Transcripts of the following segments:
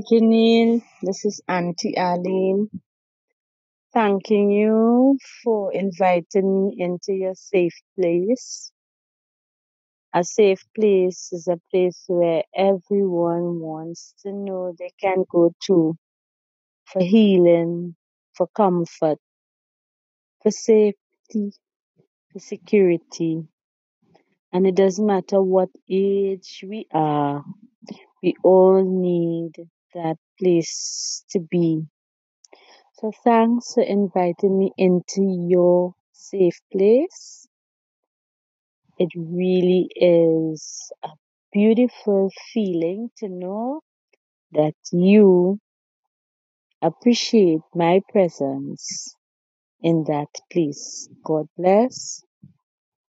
Hi. This is Auntie Arlene. Thanking you for inviting me into your safe place. A safe place is a place where everyone wants to know they can go to for healing, for comfort, for safety, for security. And it doesn't matter what age we are, we all need that place to be. So thanks for inviting me into your safe place. It really is a beautiful feeling to know that you appreciate my presence in that place. God bless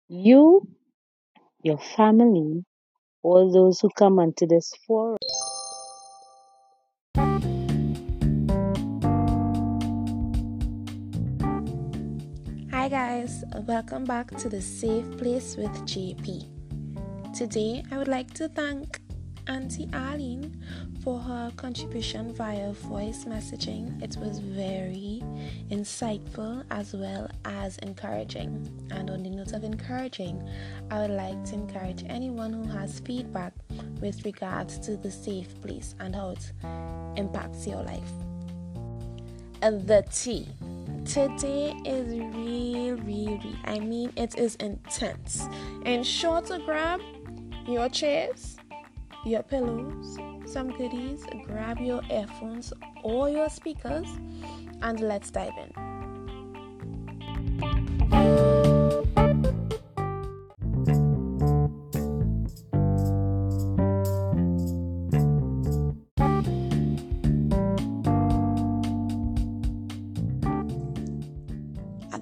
you, your family, all those who come onto this forum. Hi, guys, welcome back to the Safe Place with JP. Today, I would like to thank Auntie Arlene for her contribution via voice messaging. It was very insightful as well as encouraging. And on the note of encouraging, I would like to encourage anyone who has feedback with regards to the safe place and how it impacts your life. And the tea. Today is real, real, real. I mean, it is intense. And sure to grab your chairs, your pillows, some goodies, grab your earphones or your speakers, and let's dive in.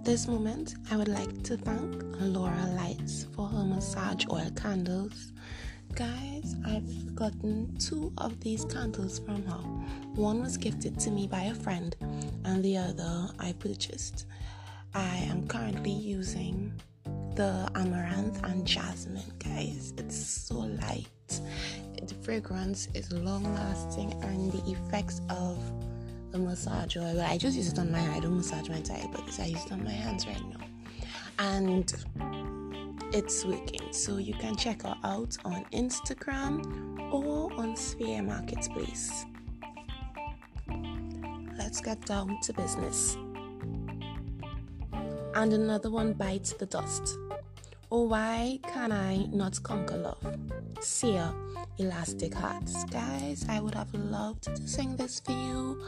This moment, I would like to thank Laura's Light for her massage oil candles. Guys, I've gotten two of these candles from her. One was gifted to me by a friend, and the other I purchased. I am currently using the amaranth and jasmine, guys. It's so light. The fragrance is long lasting, and the effects of the massage oil. I just use it on my I don't massage my body, so I use it on my hands right now. And it's working. So you can check her out on Instagram or on Sphere Marketplace. Let's get down to business. And another one bites the dust. Oh, why can I not conquer love? Sia, Elastic Hearts. Guys, I would have loved to sing this for you,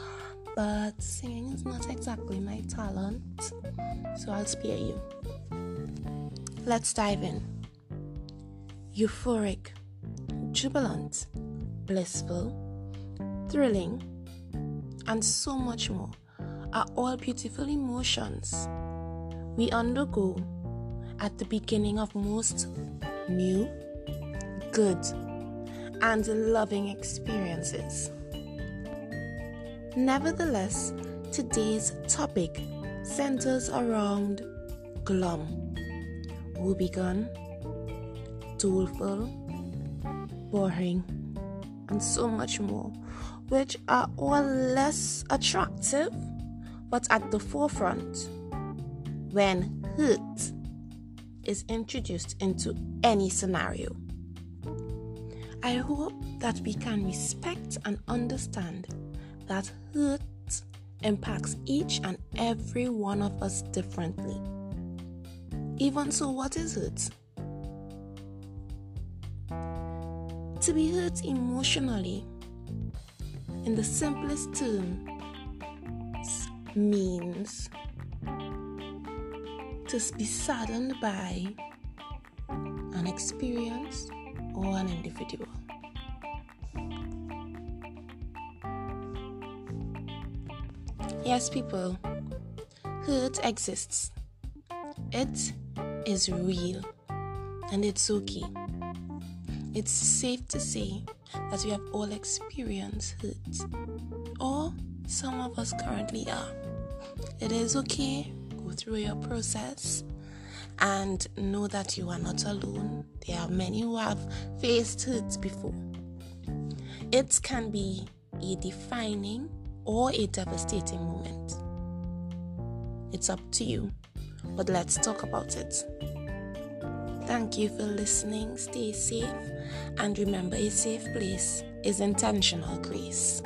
but singing is not exactly my talent, so I'll spare you. Let's dive in. Euphoric, jubilant, blissful, thrilling, and so much more are all beautiful emotions we undergo at the beginning of most new, good, and loving experiences. Nevertheless, today's topic centers around glum, woebegone, doleful, boring, and so much more, which are all less attractive but at the forefront when hurt is introduced into any scenario. I hope that we can respect and understand that hurt impacts each and every one of us differently. Even so, what is hurt? To be hurt emotionally, in the simplest terms, means to be saddened by an experience or an individual. Yes, people, hurt exists. It is real and it's okay. It's safe to say that we have all experienced hurt, or some of us currently are. It is okay, go through your process and know that you are not alone. There are many who have faced hurt before. It can be a defining or a devastating moment. It's up to you, but let's talk about it. Thank you for listening. Stay safe and remember a safe place is intentional grace.